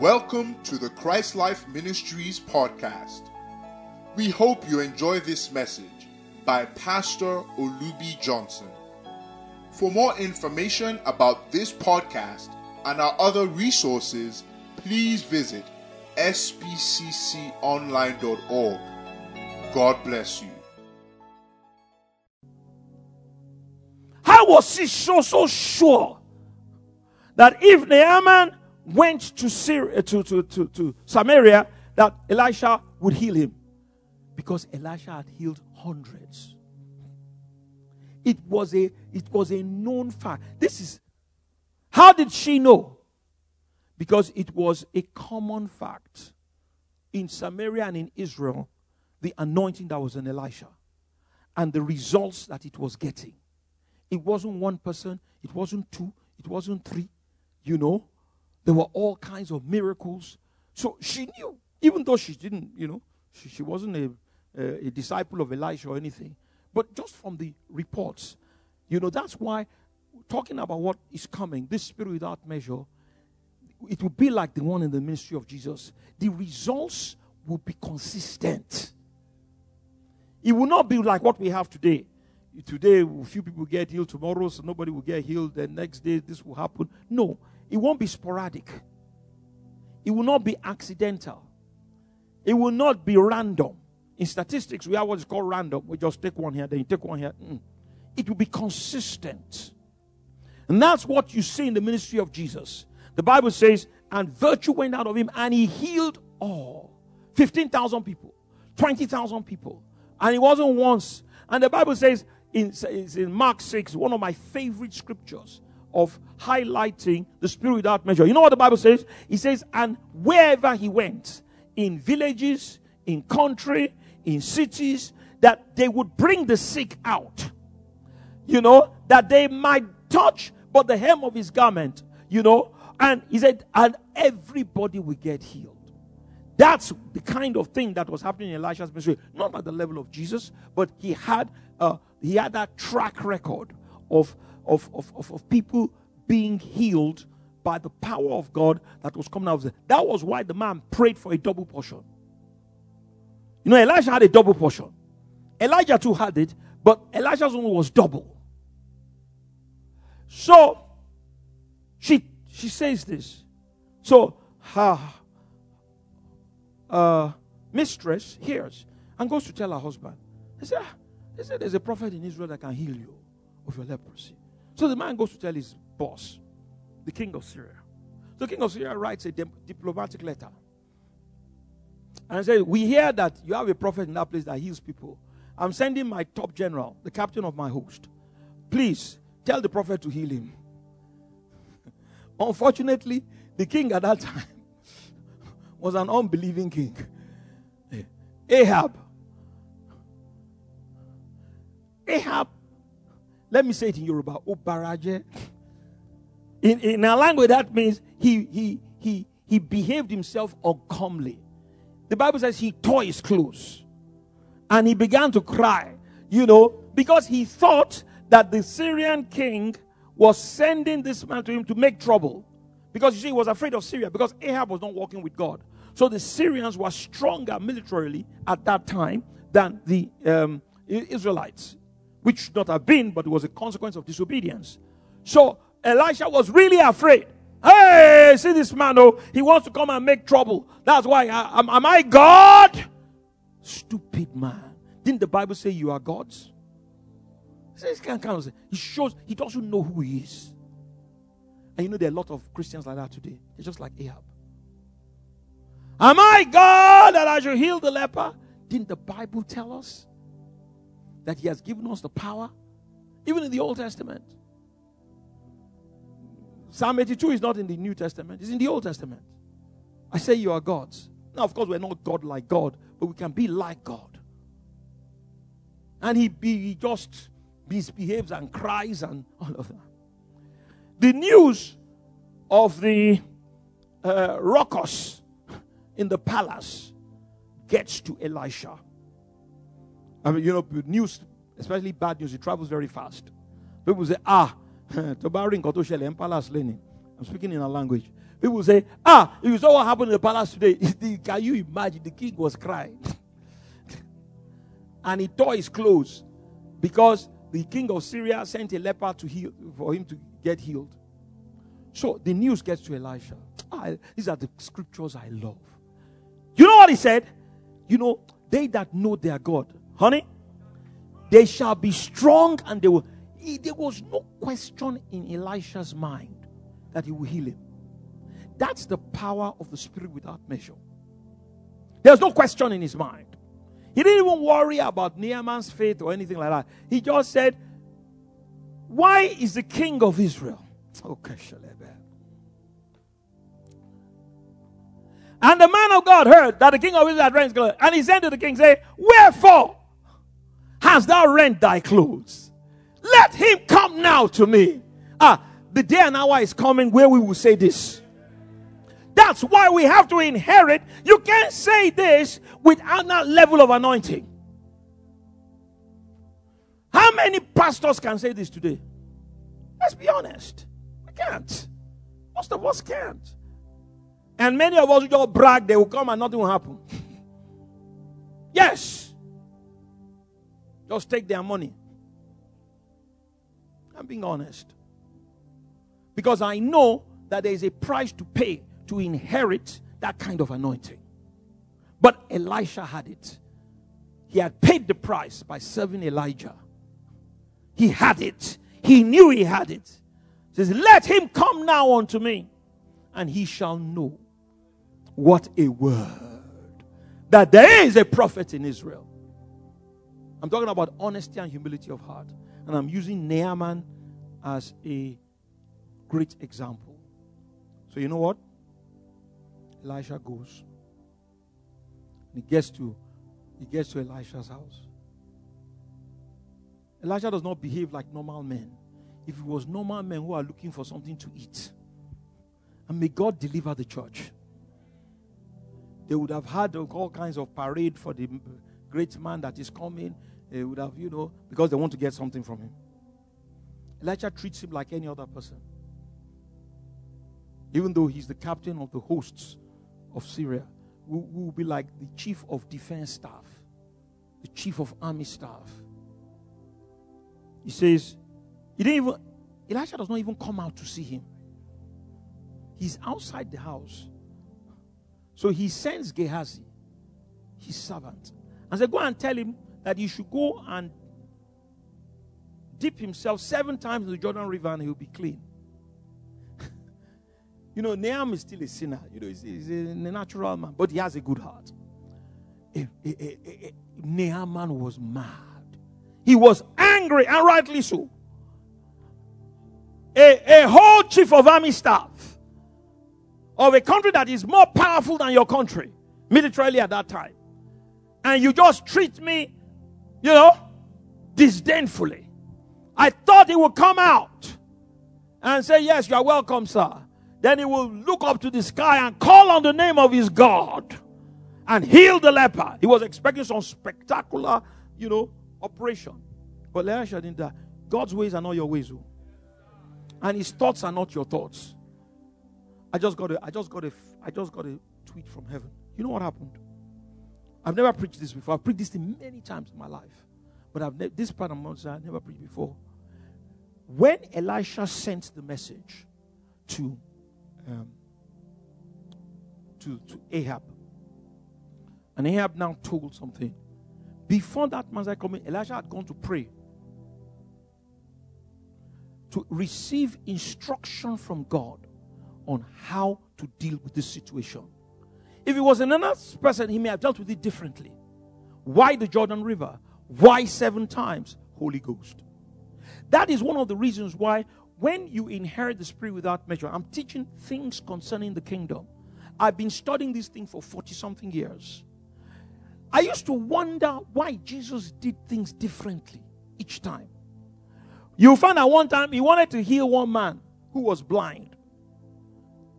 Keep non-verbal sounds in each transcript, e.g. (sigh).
Welcome to the Christ Life Ministries podcast. We hope you enjoy this message by Pastor Olubi Johnson. For more information about this podcast and our other resources, please visit spcconline.org. God bless you. How was he so so sure that if Naaman went to, Syria, eh, to, to, to, to Samaria, that Elisha would heal him? Because Elisha had healed hundreds. It was a it was a known fact. This is how did she know? Because it was a common fact in Samaria and in Israel, the anointing that was in Elisha and the results that it was getting. It wasn't one person, it wasn't two, it wasn't three. You know, there were all kinds of miracles. So she knew, even though she didn't, you know, she, she wasn't a, a, a disciple of Elisha or anything, but just from the reports, you know, that's why talking about what is coming, this spirit without measure, it will be like the one in the ministry of Jesus. The results will be consistent. It will not be like what we have today. Today, a few people get healed. Tomorrow, so nobody will get healed. The next day, this will happen. No, it won't be sporadic. It will not be accidental. It will not be random. In statistics, we have what is called random. We just take one here, then you take one here. Mm. It will be consistent. And that's what you see in the ministry of Jesus. The Bible says, and virtue went out of him, and he healed all 15,000 people, 20,000 people. And it wasn't once. And the Bible says, in, in Mark 6, one of my favorite scriptures of highlighting the spirit without measure. You know what the Bible says? It says, and wherever he went, in villages, in country, in cities, that they would bring the sick out. You know, that they might touch but the hem of his garment, you know. And he said, and everybody will get healed. That's the kind of thing that was happening in Elisha's ministry. Not at the level of Jesus, but he had uh, he had that track record of, of, of, of, of people being healed by the power of God that was coming out of it. That was why the man prayed for a double portion. You know, Elijah had a double portion. Elijah too had it, but Elijah's one was double. So she she says this. So her uh, mistress hears and goes to tell her husband. They say, ah, they said there's a prophet in Israel that can heal you of your leprosy. So the man goes to tell his boss, the king of Syria. The king of Syria writes a diplomatic letter and says, We hear that you have a prophet in that place that heals people. I'm sending my top general, the captain of my host. Please tell the prophet to heal him. (laughs) Unfortunately, the king at that time (laughs) was an unbelieving king. Eh, Ahab. Ahab let me say it in Yoruba. Obaraje. In, in our language, that means he, he, he, he behaved himself uncomely. The Bible says he tore his clothes and he began to cry, you know, because he thought that the Syrian king was sending this man to him to make trouble. Because you see, he was afraid of Syria because Ahab was not walking with God. So the Syrians were stronger militarily at that time than the um, Israelites which should not have been, but it was a consequence of disobedience. So Elisha was really afraid. Hey, see this man, oh, he wants to come and make trouble. That's why, I, am, am I God? Stupid man. Didn't the Bible say you are gods? This kind of he shows he doesn't know who he is. And you know, there are a lot of Christians like that today. They're just like Ahab. Am I God that I should heal the leper? Didn't the Bible tell us? That He has given us the power, even in the Old Testament. Psalm 82 is not in the New Testament, it's in the Old Testament. I say you are gods. Now, of course, we're not God like God, but we can be like God. And he, be, he just misbehaves and cries and all of that. The news of the uh, ruckus in the palace gets to Elisha. I mean, you know, news, especially bad news, it travels very fast. People say, ah, (laughs) to ring I'm speaking in a language. People say, ah, you saw what happened in the palace today. (laughs) Can you imagine? The king was crying. (laughs) and he tore his clothes because the king of Syria sent a leper to heal for him to get healed. So the news gets to Elisha. Ah, these are the scriptures I love. You know what he said? You know, they that know their God, honey, they shall be strong and they will. He, there was no question in Elisha's mind that he will heal him. That's the power of the Spirit without measure. There's no question in his mind. He didn't even worry about Naaman's faith or anything like that. He just said, Why is the king of Israel? Okay, And the man of God heard that the king of Israel had clothes. And he said to the king, say, Wherefore hast thou rent thy clothes? Let him come now to me. Ah, the day and hour is coming where we will say this. That's why we have to inherit. You can't say this without that level of anointing. How many pastors can say this today? Let's be honest. We can't. Most of us can't. And many of us just brag, they will come and nothing will happen. (laughs) yes. Just take their money. I'm being honest. Because I know that there is a price to pay to inherit that kind of anointing. But Elisha had it. He had paid the price by serving Elijah. He had it. He knew he had it. He says, Let him come now unto me, and he shall know what a word that there is a prophet in Israel. I'm talking about honesty and humility of heart. And I'm using Naaman as a great example. So, you know what? Elisha goes. He gets to he gets to Elisha's house. Elisha does not behave like normal men. If it was normal men who are looking for something to eat, and may God deliver the church. They would have had all kinds of parade for the great man that is coming. They would have, you know, because they want to get something from him. Elijah treats him like any other person. Even though he's the captain of the hosts of Syria, who will be like the chief of defense staff, the chief of army staff. He says, he didn't even, Elisha does not even come out to see him. He's outside the house. So he sends Gehazi, his servant, and said, Go and tell him that he should go and dip himself seven times in the Jordan River and he'll be clean. (laughs) You know, Naaman is still a sinner. You know, he's, he's, a natural man, but he has a good heart. Naaman was mad. He was angry, and rightly so. A, a whole chief of army staff of a country that is more powerful than your country, militarily at that time, and you just treat me, you know, disdainfully. I thought he would come out and say, Yes, you are welcome, sir. Then he will look up to the sky and call on the name of his God and heal the leper. He was expecting some spectacular, you know, operation. But Elisha didn't die. God's ways are not your ways. Oh. And his thoughts are not your thoughts. I just got a, I just got a, I just got a tweet from heaven. You know what happened? I've never preached this before. I've preached this many times in my life. But I've ne- this part of Moses I've never preached before. When Elisha sent the message to um, to, to Ahab. And Ahab now told something. Before that man's coming, Elijah had gone to pray to receive instruction from God on how to deal with this situation. If it was another person, he may have dealt with it differently. Why the Jordan River? Why seven times? Holy Ghost. That is one of the reasons why when you inherit the Spirit without measure, I'm teaching things concerning the kingdom. I've been studying this thing for 40 something years. I used to wonder why Jesus did things differently each time. You find that one time he wanted to heal one man who was blind.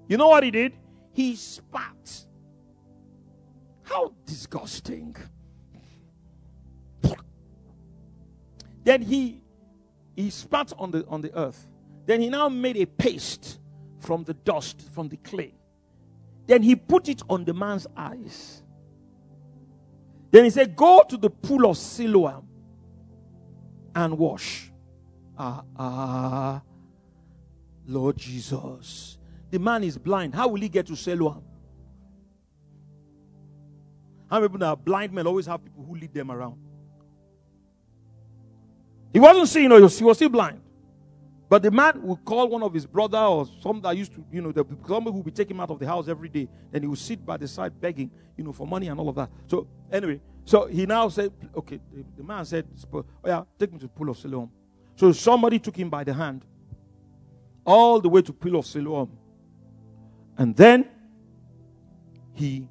You know what he did? He spat. How disgusting. Then he he spat on the on the earth. Then he now made a paste from the dust, from the clay. Then he put it on the man's eyes. Then he said, Go to the pool of Siloam and wash. Ah, ah, Lord Jesus. The man is blind. How will he get to Siloam? How many people that are blind men always have people who lead them around? He wasn't seeing, you know, he was still blind. But the man would call one of his brother or some that used to, you know, the, somebody who would take him out of the house every day. Then he would sit by the side begging, you know, for money and all of that. So anyway, so he now said, okay, the, the man said, oh yeah, take me to the pool of Siloam. So somebody took him by the hand all the way to pool of Siloam. And then he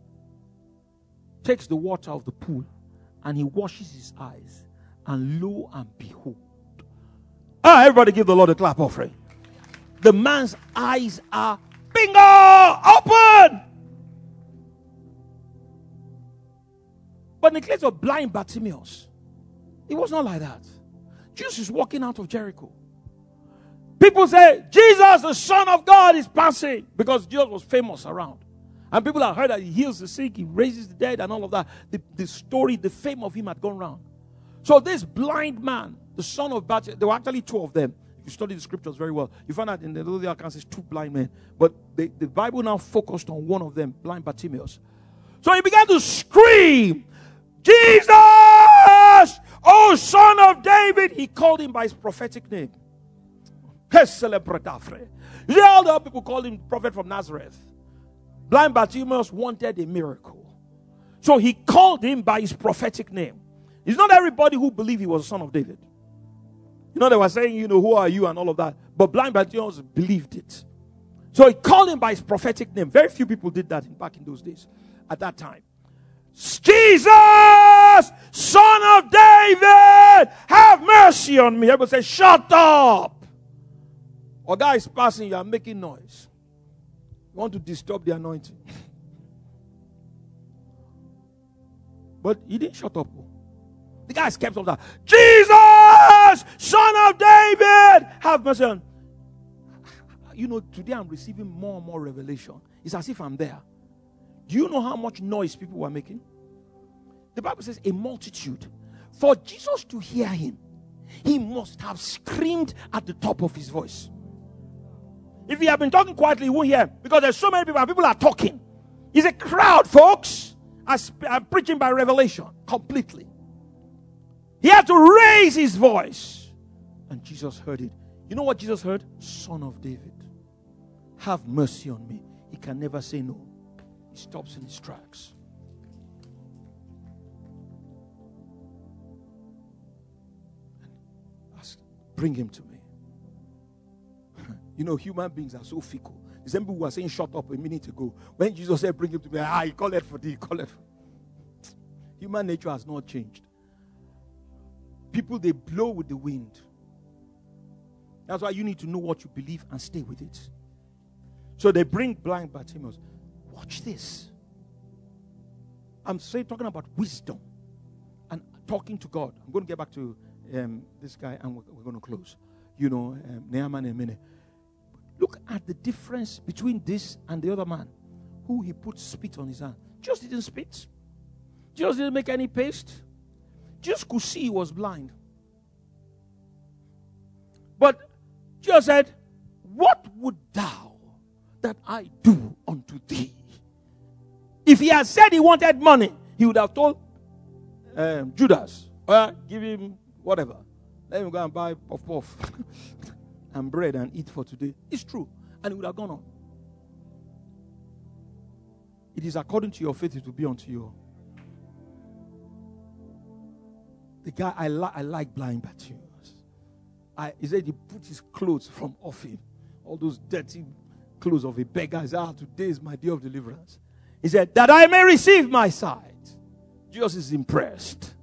takes the water of the pool and he washes his eyes. And lo and behold, Ah, everybody give the Lord a clap offering. The man's eyes are bingo open. But in the case of blind Bartimaeus, it was not like that. Jesus is walking out of Jericho. People say, Jesus, the Son of God, is passing because Jesus was famous around. And people have heard that he heals the sick, he raises the dead, and all of that. The, the story, the fame of him had gone round. So this blind man the son of Bat, there were actually two of them. If you study the scriptures very well, you find out in the little accounts it's two blind men. But the, the Bible now focused on one of them, blind Bartimaeus. So he began to scream, Jesus, oh son of David. He called him by his prophetic name. You see, all the other people called him prophet from Nazareth. Blind Bartimaeus wanted a miracle. So he called him by his prophetic name. It's not everybody who believed he was a son of David. You know, they were saying, you know, who are you and all of that. But blind Bartimaeus believed it. So he called him by his prophetic name. Very few people did that back in those days, at that time. Jesus, son of David, have mercy on me. Everybody say, shut up. Or guy is passing, you are making noise. Want to disturb the anointing. (laughs) but he didn't shut up. Oh. The guys kept on that. Jesus, son of David, have mercy on. (laughs) You know, today I'm receiving more and more revelation. It's as if I'm there. Do you know how much noise people were making? The Bible says a multitude. For Jesus to hear him, he must have screamed at the top of his voice. If he had been talking quietly, he won't hear because there's so many people and people are talking. It's a crowd, folks. I'm uh, preaching by revelation completely. He had to raise his voice. And Jesus heard it. You know what Jesus heard? Son of David, have mercy on me. He can never say no. He stops in his tracks. Ask, bring him to me. You know, human beings are so fickle. The same people were saying, shut up a minute ago. When Jesus said, bring him to me, ah, he called it for thee, call it for. (laughs) Human nature has not changed. People, they blow with the wind. That's why you need to know what you believe and stay with it. So they bring blind Bartimaeus. Watch this. I'm saying, talking about wisdom and talking to God. I'm going to get back to um, this guy and we're, we're, going to close. You know, um, Naaman and minute. Look at the difference between this and the other man who he put spit on his hand. Just didn't spit, just didn't make any paste. Jesus could see he was blind. But Jesus said, What would thou that I do unto thee? If he had said he wanted money, he would have told um, Judas, well, give him whatever. Let him go and buy puff puff (laughs) and bread and eat for today. It's true. And he would have gone on. It is according to your faith, it will be unto you. The guy, I, li- I like blind Bartimaeus. I, he said he put his clothes from off him. All those dirty clothes of a beggar. He said, ah, today is my day of deliverance. He said, that I may receive my sight. Jesus is impressed.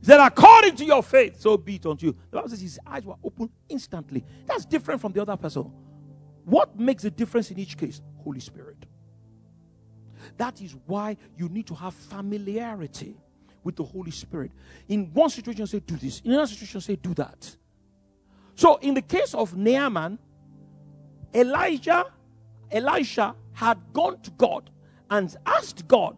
He said, according to your faith, so be it unto you. The Bible says his eyes were opened instantly. That's different from the other person. What makes the difference in each case? Holy Spirit. That is why you need to have familiarity with the Holy Spirit. In one situation, say, do this. In another situation, say, do that. So, in the case of Naaman, Elijah, Elisha had gone to God and asked God,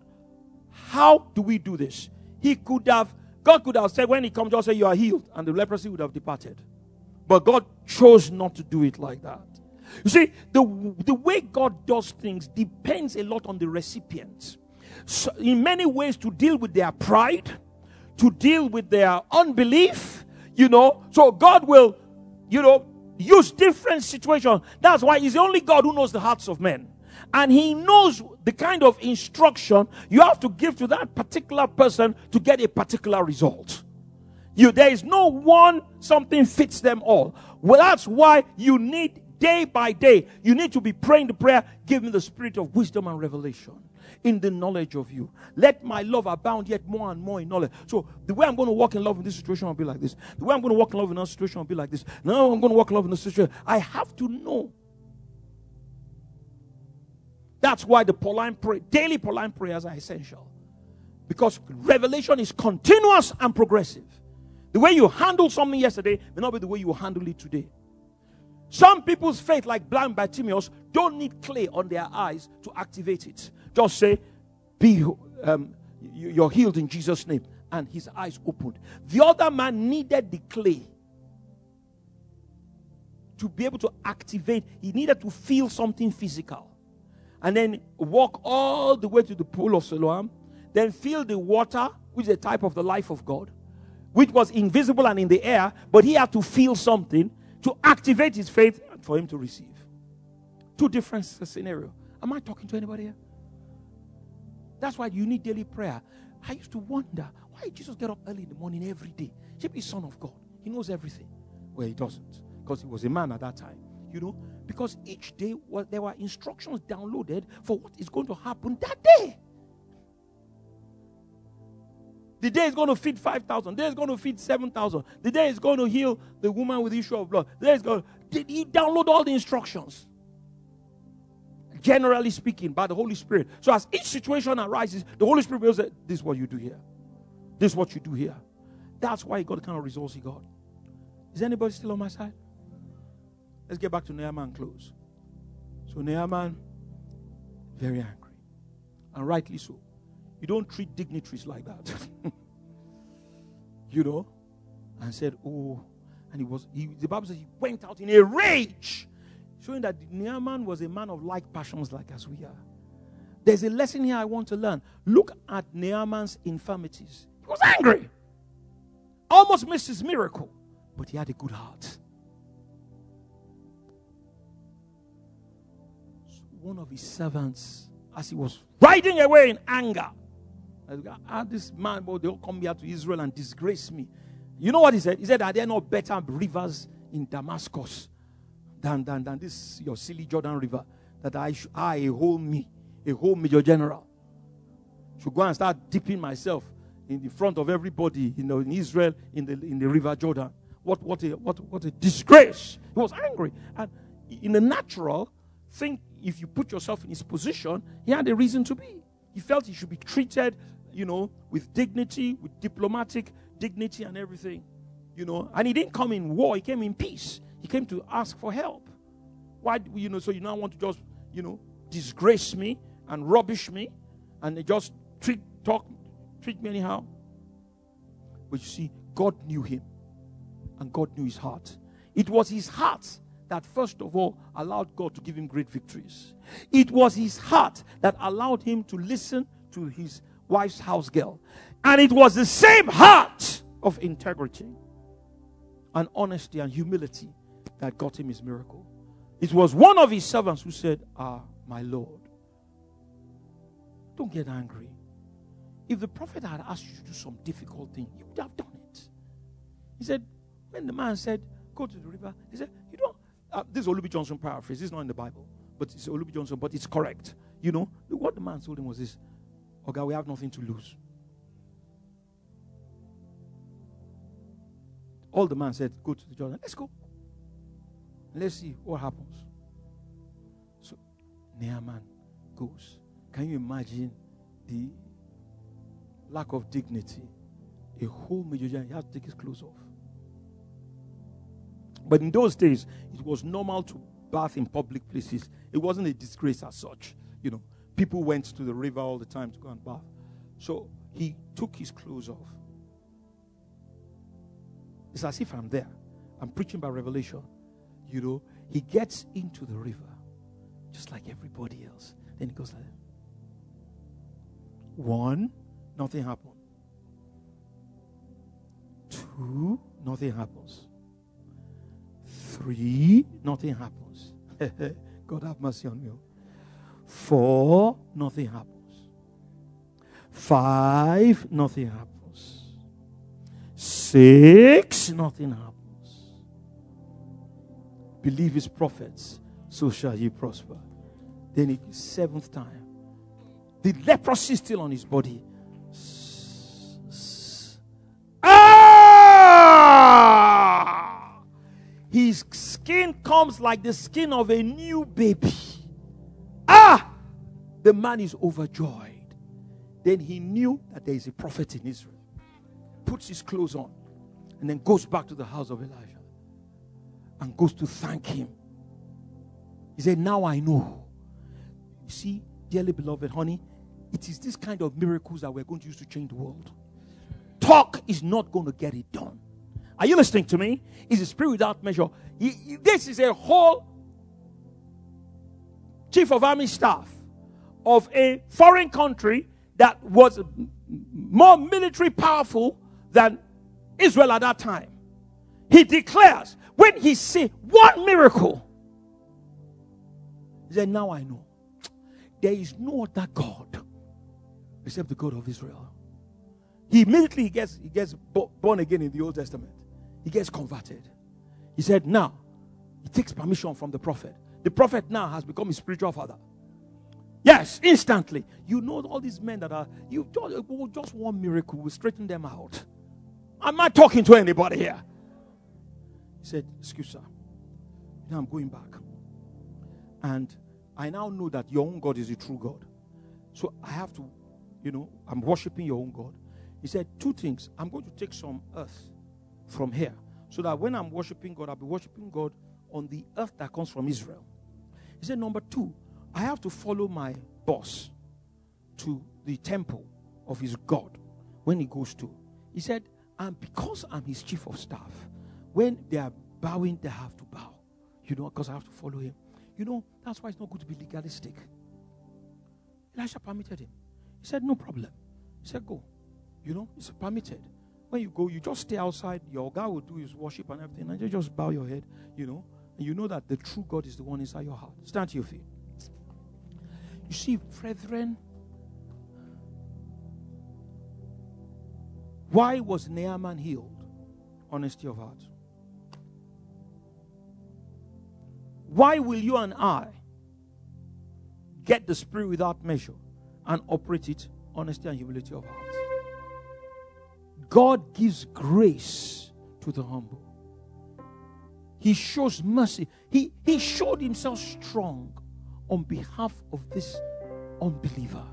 How do we do this? He could have, God could have said, When he comes, just say, You are healed, and the leprosy would have departed. But God chose not to do it like that. You see, the, the way God does things depends a lot on the recipient. So in many ways, to deal with their pride, to deal with their unbelief, you know. So God will, you know, use different situations. That's why He's the only God who knows the hearts of men. And He knows the kind of instruction you have to give to that particular person to get a particular result. You, there is no one something fits them all. Well, that's why you need day by day, you need to be praying the prayer, give me the spirit of wisdom and revelation in the knowledge of you. Let my love abound yet more and more in knowledge. So the way I'm going to walk in love in this situation will be like this. The way I'm going to walk in love in another situation will be like this. Now I'm going to walk in love in this situation. I have to know. That's why the Pauline prayer, daily Pauline prayers are essential. Because revelation is continuous and progressive. The way you handled something yesterday may not be the way you handle it today. Some people's faith, like blind Bartimaeus, don't need clay on their eyes to activate it. Just say, "Be, um, you're healed in Jesus' name," and his eyes opened. The other man needed the clay to be able to activate. He needed to feel something physical, and then walk all the way to the pool of Siloam. Then feel the water, which is a type of the life of God, which was invisible and in the air, but he had to feel something to activate his faith for him to receive. Two different scenarios. Am I talking to anybody here? That's why you need daily prayer. I used to wonder why Jesus get up early in the morning every day. He be son of God. He knows everything. Well, he doesn't because he was a man at that time. You know, because each day was, there were instructions downloaded for what is going to happen that day. The day is going to feed 5,000. The day is going to feed 7,000. The day is going to heal the woman with the issue of blood. The day is going to, he download all the instructions? Generally speaking, by the Holy Spirit. So as each situation arises, the Holy Spirit will say, This is what you do here. This is what you do here. That's why he got the kind of results he got. Is anybody still on my side? Let's get back to Naaman and close. So Naaman, very angry. And rightly so. You don't treat dignitaries like that. (laughs) you know? And said, Oh, and he was, he, the Bible says he went out in a rage, showing that Naaman was a man of like passions, like as we are. There's a lesson here I want to learn. Look at Naaman's infirmities. He was angry, almost missed his miracle, but he had a good heart. One of his servants, as he was riding away in anger, Ah, this man, boy, they'll come here to Israel and disgrace me. You know what he said? He said, Are there no better rivers in Damascus than, than, than this, your silly Jordan River? That I, I, a whole me, a whole major general, should go and start dipping myself in the front of everybody, you know, in Israel, in the, in the river Jordan. What, what, a, what, what a disgrace. He was angry. And in the natural, think if you put yourself in his position, he had a reason to be. He felt he should be treated you know, with dignity, with diplomatic dignity and everything, you know. And he didn't come in war, he came in peace. He came to ask for help. Why, you know, so you now want to just, you know, disgrace me and rubbish me and just treat, talk, treat me anyhow. But you see, God knew him and God knew his heart. It was his heart that first of all allowed God to give him great victories. It was his heart that allowed him to listen to his wife's house girl. And it was the same heart of integrity and honesty and humility that got him his miracle. It was one of his servants who said, Ah, my Lord, don't get angry. If the prophet had asked you to do some difficult thing, you would have done it. He said, when the man said, Go to the river, he said. Uh, this is Olubi Johnson paraphrase. Is not in the Bible, but it's Olubi Johnson, but it's correct. You know, what the man told him was this Oh, God, we have nothing to lose. All the man said, Go to the Jordan. Let's go. Let's see what happens. So Naaman goes. Can you imagine the lack of dignity? A whole major giant, he has to take his clothes off. But in those days, it was normal to bath in public places. It wasn't a disgrace as such. You know, people went to the river all the time to go and bath. So he took his clothes off. It's as if I'm there. I'm preaching by revelation. You know, he gets into the river just like everybody else. Then he goes like that. One, nothing happened. Two, nothing happens. Three, nothing happens. (laughs) God have mercy on you. Four, nothing happens. Five, nothing happens. Six, nothing happens. Believe his prophets, so shall you prosper. Then the seventh time, the leprosy still on his body. Ah! His skin comes like the skin of a new baby. Ah! The man is overjoyed. Then he knew that there is a prophet in Israel. Puts his clothes on and then goes back to the house of Elijah and goes to thank him. He said, Now I know. You see, dearly beloved, honey, it is this kind of miracles that we're going to use to change the world. Talk is not going to get it done. Are you listening to me? It's a spirit without measure. He, he, this is a whole chief of army staff of a foreign country that was more military powerful than Israel at that time. He declares when he see one miracle, he said, Now I know there is no other God except the God of Israel. He immediately gets he gets born again in the Old Testament. He gets converted. He said, Now he takes permission from the prophet. The prophet now has become his spiritual father. Yes, instantly. You know all these men that are you just, just one miracle will straighten them out. I'm not talking to anybody here. He said, Excuse sir. Now I'm going back. And I now know that your own God is the true God. So I have to, you know, I'm worshiping your own God. He said, Two things. I'm going to take some earth from here so that when I'm worshiping God, I'll be worshiping God on the earth that comes from Israel. He said, Number two, I have to follow my boss to the temple of his God when he goes to. He said, and because I'm his chief of staff, when they are bowing, they have to bow. You know, because I have to follow him. You know, that's why it's not good to be legalistic. Elisha permitted him. He said, No problem. He said, Go. You know, it's permitted. When you go, you just stay outside. Your God will do his worship and everything. And you just bow your head, you know. And you know that the true God is the one inside your heart. Stand to your feet. You see, brethren, why was Naaman healed? Honesty of heart. Why will you and I get the spirit without measure and operate it? Honesty and humility of heart. God gives grace to the humble. He shows mercy. He, he showed himself strong on behalf of this unbeliever.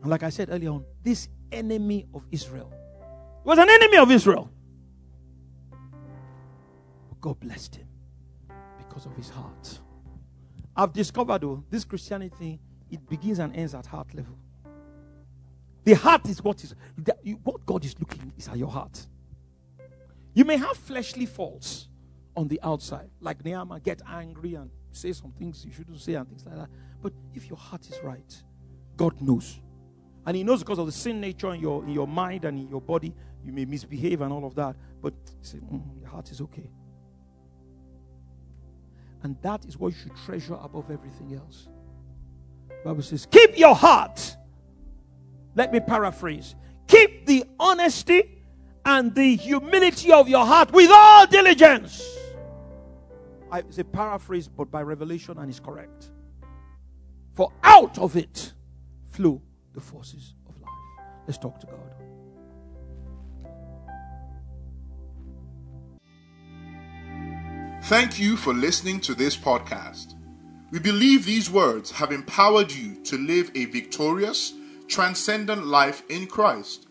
And like I said earlier on, this enemy of Israel was an enemy of Israel. But God blessed him because of his heart. I've discovered though, this Christianity, it begins and ends at heart level. The heart is what is what God is looking is at your heart. You may have fleshly faults on the outside, like Naaman, get angry and say some things you shouldn't say and things like that. But if your heart is right, God knows. And He knows because of the sin nature in your, in your mind and in your body, you may misbehave and all of that. But say, mm, your heart is okay. And that is what you should treasure above everything else. The Bible says, keep your heart. Let me paraphrase. Keep the honesty and the humility of your heart with all diligence. I, it's a paraphrase, but by revelation, and is correct. For out of it flow the forces of life. Let's talk to God. Thank you for listening to this podcast. We believe these words have empowered you to live a victorious, transcendent life in Christ.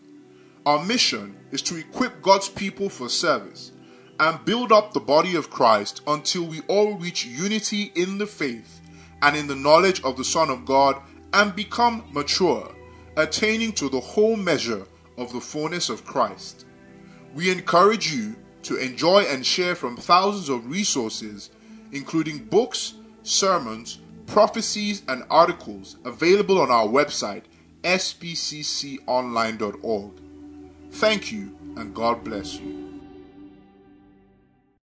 Our mission is to equip God's people for service and build up the body of Christ until we all reach unity in the faith and in the knowledge of the Son of God and become mature, attaining to the whole measure of the fullness of Christ. We encourage you to enjoy and share from thousands of resources, including books, sermons, prophecies, and articles available on our website, spcconline.org. Thank you, and God bless you.